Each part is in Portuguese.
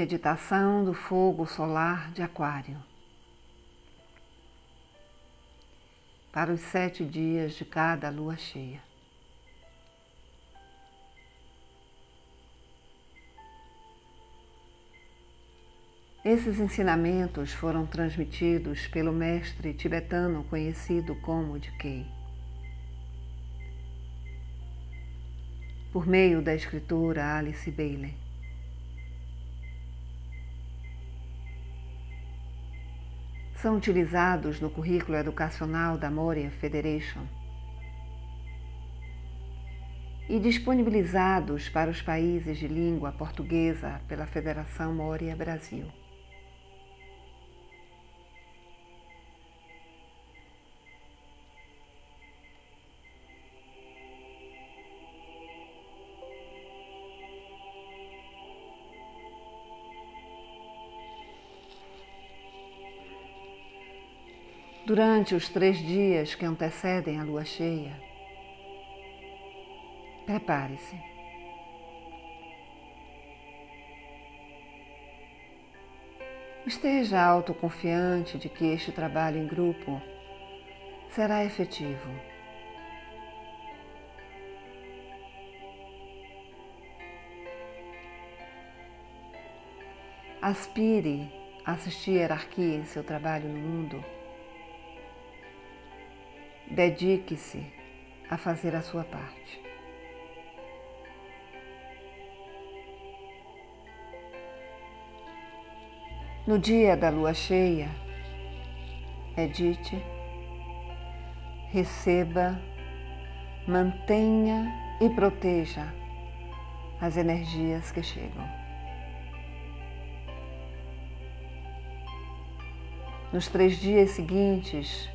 Meditação do fogo solar de Aquário. Para os sete dias de cada lua cheia. Esses ensinamentos foram transmitidos pelo mestre tibetano conhecido como Dikei. Por meio da escritora Alice Bailey. São utilizados no currículo educacional da Moria Federation e disponibilizados para os países de língua portuguesa pela Federação Moria Brasil. Durante os três dias que antecedem a lua cheia. Prepare-se. Esteja autoconfiante de que este trabalho em grupo será efetivo. Aspire a assistir hierarquia em seu trabalho no mundo Dedique-se a fazer a sua parte. No dia da lua cheia, medite, receba, mantenha e proteja as energias que chegam. Nos três dias seguintes,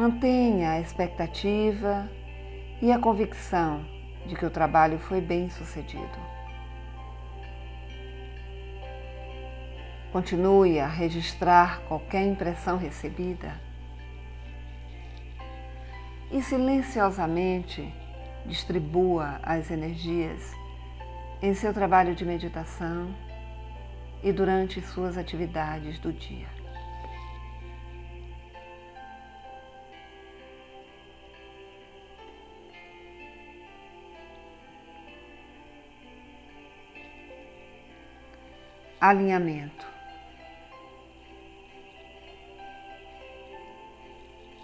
Mantenha a expectativa e a convicção de que o trabalho foi bem sucedido. Continue a registrar qualquer impressão recebida e silenciosamente distribua as energias em seu trabalho de meditação e durante suas atividades do dia. Alinhamento.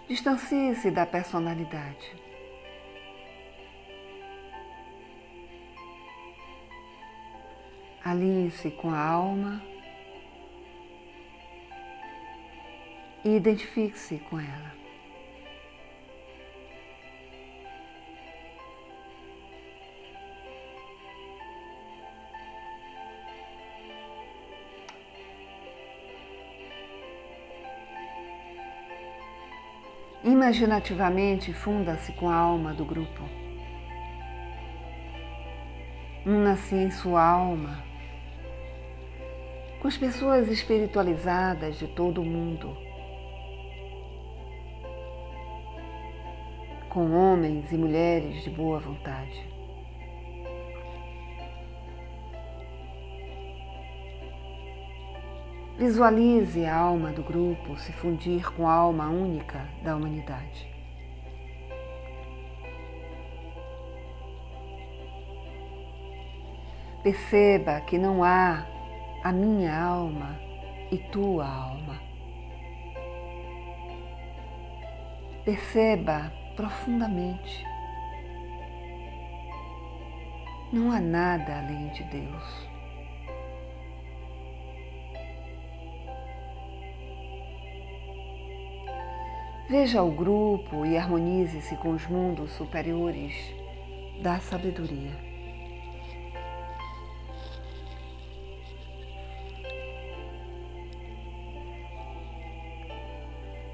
Distancie-se da personalidade. Alinhe-se com a alma e identifique-se com ela. Imaginativamente funda-se com a alma do grupo. Una-se em sua alma com as pessoas espiritualizadas de todo o mundo, com homens e mulheres de boa vontade. Visualize a alma do grupo se fundir com a alma única da humanidade. Perceba que não há a minha alma e tua alma. Perceba profundamente. Não há nada além de Deus. Veja o grupo e harmonize-se com os mundos superiores da sabedoria.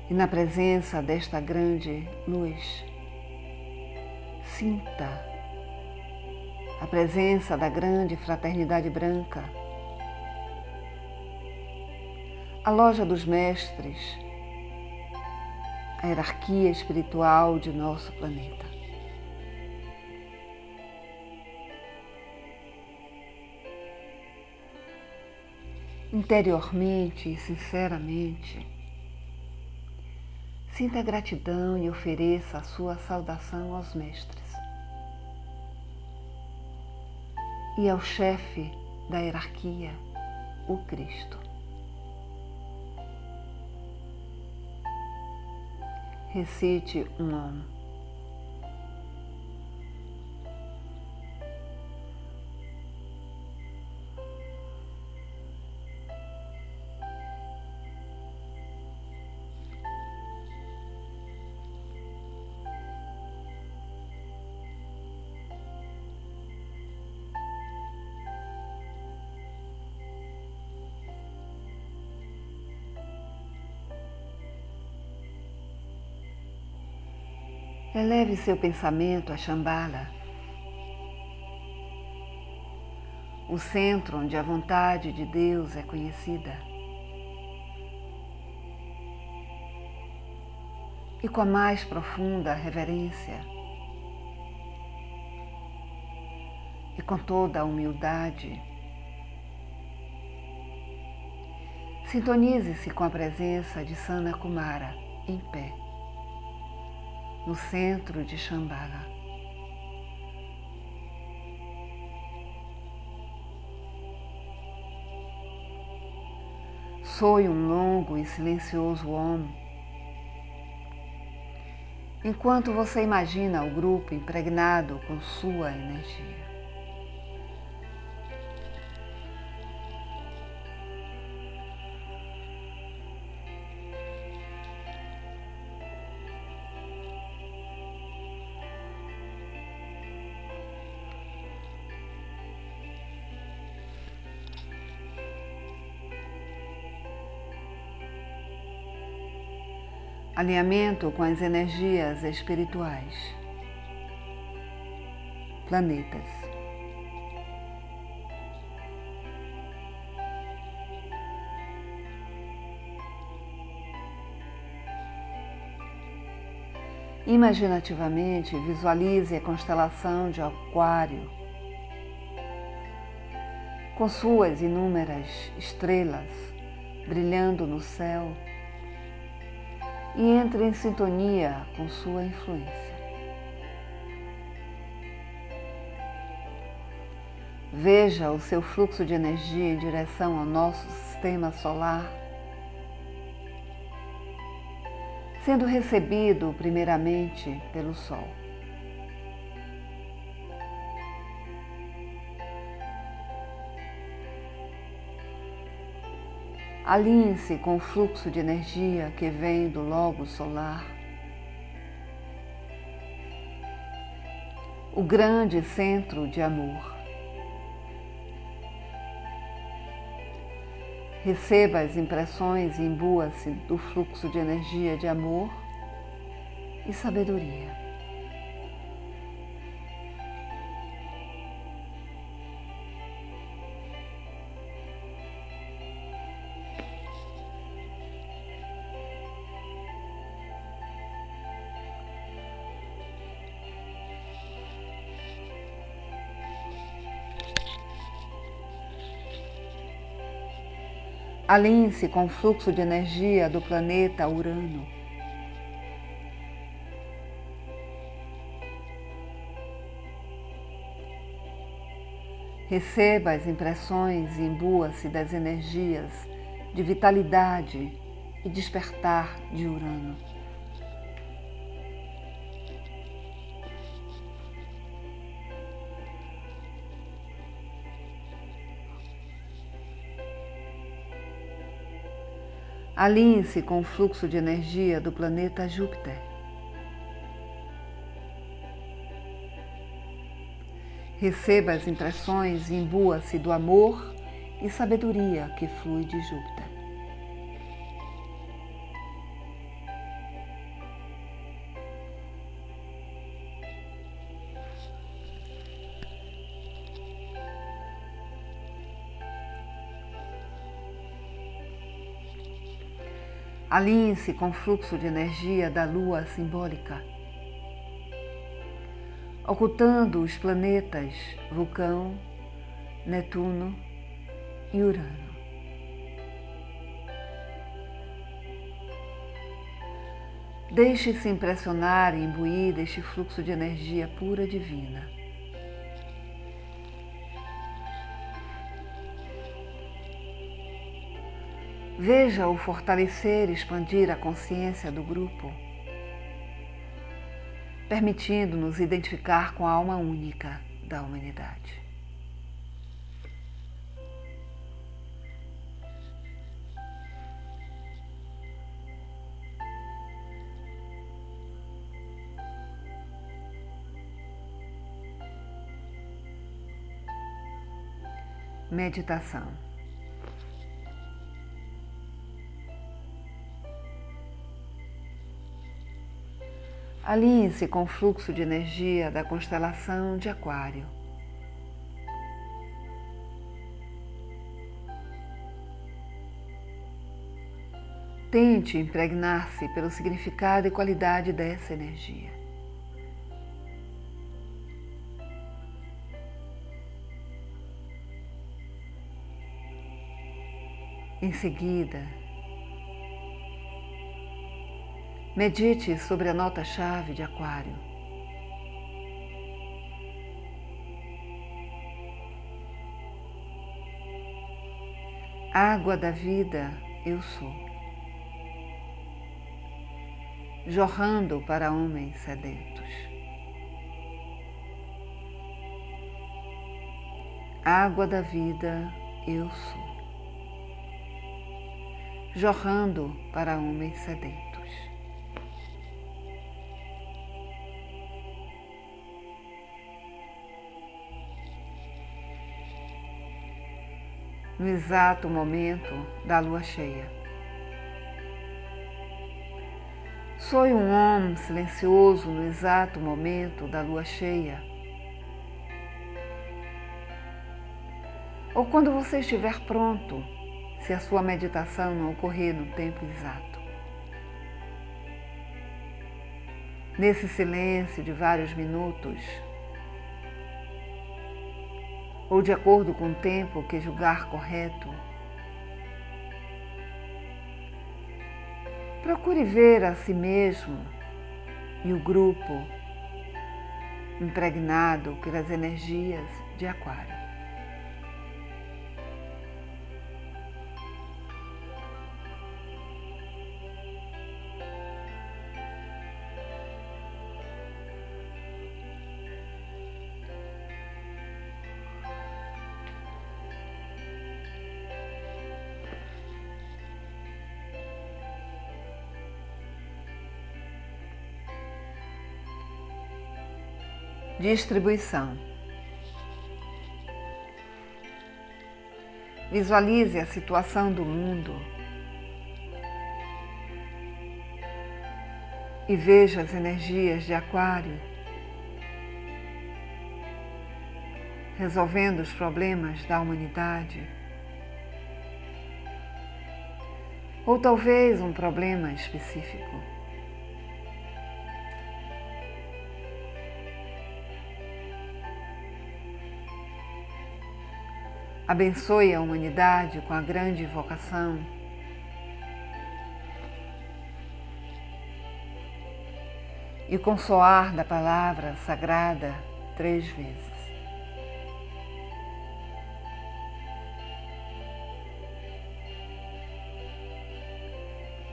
E na presença desta grande luz, sinta a presença da grande fraternidade branca, a loja dos mestres, a hierarquia espiritual de nosso planeta. interiormente e sinceramente, sinta gratidão e ofereça a sua saudação aos mestres e ao chefe da hierarquia, o Cristo. Recite um Om. Eleve seu pensamento a Shambhala, o centro onde a vontade de Deus é conhecida. E com a mais profunda reverência. E com toda a humildade, sintonize-se com a presença de Sana Kumara em pé no centro de Shambhala. Soe um longo e silencioso Om, enquanto você imagina o grupo impregnado com sua energia. Alinhamento com as energias espirituais, planetas. Imaginativamente, visualize a constelação de Aquário, com suas inúmeras estrelas brilhando no céu e entre em sintonia com sua influência. Veja o seu fluxo de energia em direção ao nosso sistema solar, sendo recebido primeiramente pelo Sol. Alinhe-se com o fluxo de energia que vem do logo solar. O grande centro de amor. Receba as impressões e imbua-se do fluxo de energia de amor e sabedoria. Alinhe-se com o fluxo de energia do planeta Urano. Receba as impressões e imbua-se das energias de vitalidade e despertar de Urano. Alinhe-se com o fluxo de energia do planeta Júpiter. Receba as impressões e imbua-se do amor e sabedoria que flui de Júpiter. Alinhe-se com o fluxo de energia da Lua simbólica, ocultando os planetas Vulcão, Netuno e Urano. Deixe-se impressionar e imbuir deste fluxo de energia pura divina. Veja o fortalecer e expandir a consciência do grupo, permitindo-nos identificar com a alma única da humanidade. Meditação. Alinhe-se com o fluxo de energia da constelação de Aquário. Tente impregnar-se pelo significado e qualidade dessa energia. Em seguida, medite sobre a nota-chave de Aquário. Água da vida, eu sou. Jorrando para homens sedentos. Água da vida, eu sou jorrando para homens sedentos. No exato momento da lua cheia. Sou um homem silencioso no exato momento da lua cheia. Ou quando você estiver pronto se a sua meditação não ocorrer no tempo exato. Nesse silêncio de vários minutos, ou de acordo com o tempo que julgar correto, procure ver a si mesmo e o grupo impregnado pelas energias de Aquário. Distribuição. Visualize a situação do mundo e veja as energias de Aquário resolvendo os problemas da humanidade. Ou talvez um problema específico. Abençoe a humanidade com a grande vocação. E com soar da palavra sagrada três vezes.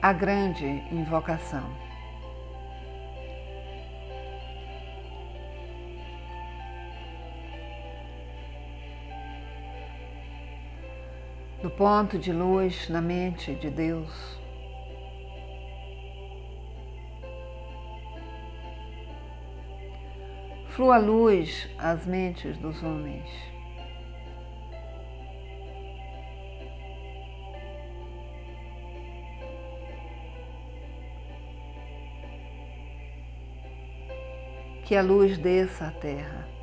A grande invocação. Ponto de luz na mente de Deus. Flua luz às mentes dos homens. Que a luz desça à terra.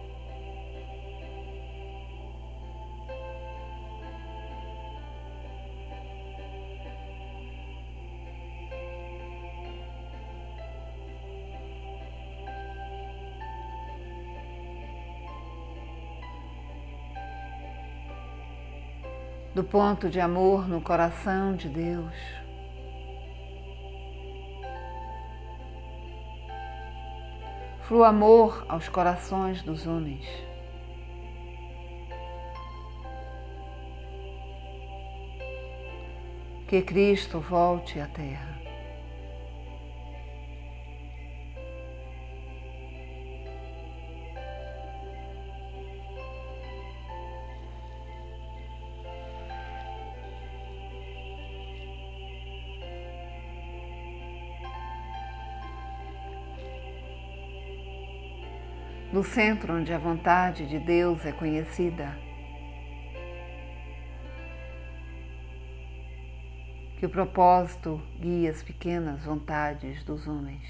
do ponto de amor no coração de Deus. Flua amor aos corações dos homens. Que Cristo volte à Terra. No centro onde a vontade de Deus é conhecida. Que o propósito guie as pequenas vontades dos homens.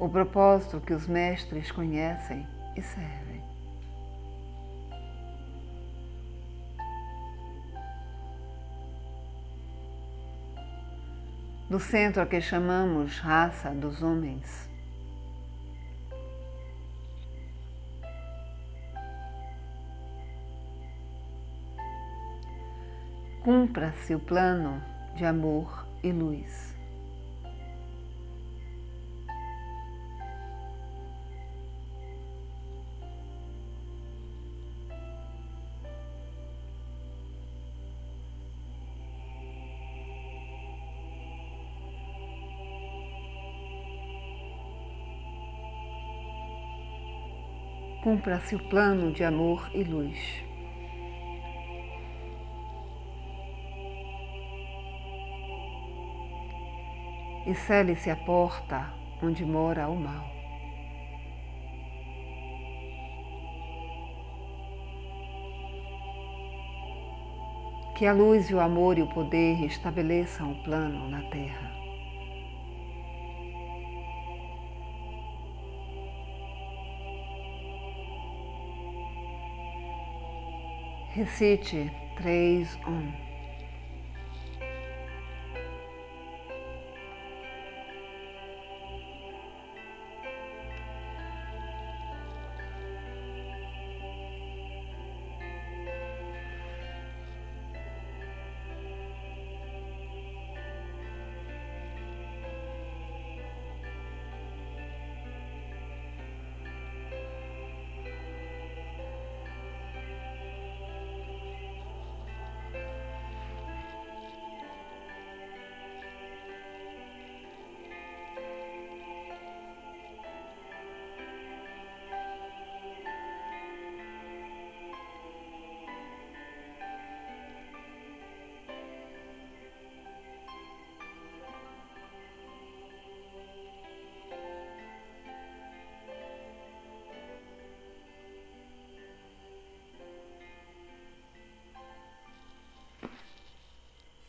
O propósito que os mestres conhecem e servem. Do centro a que chamamos raça dos homens. Cumpra-se o plano de amor e luz. Cumpra-se o plano de amor e luz. E cele-se a porta onde mora o mal. Que a luz e o amor e o poder estabeleçam o plano na terra. Recite três Om.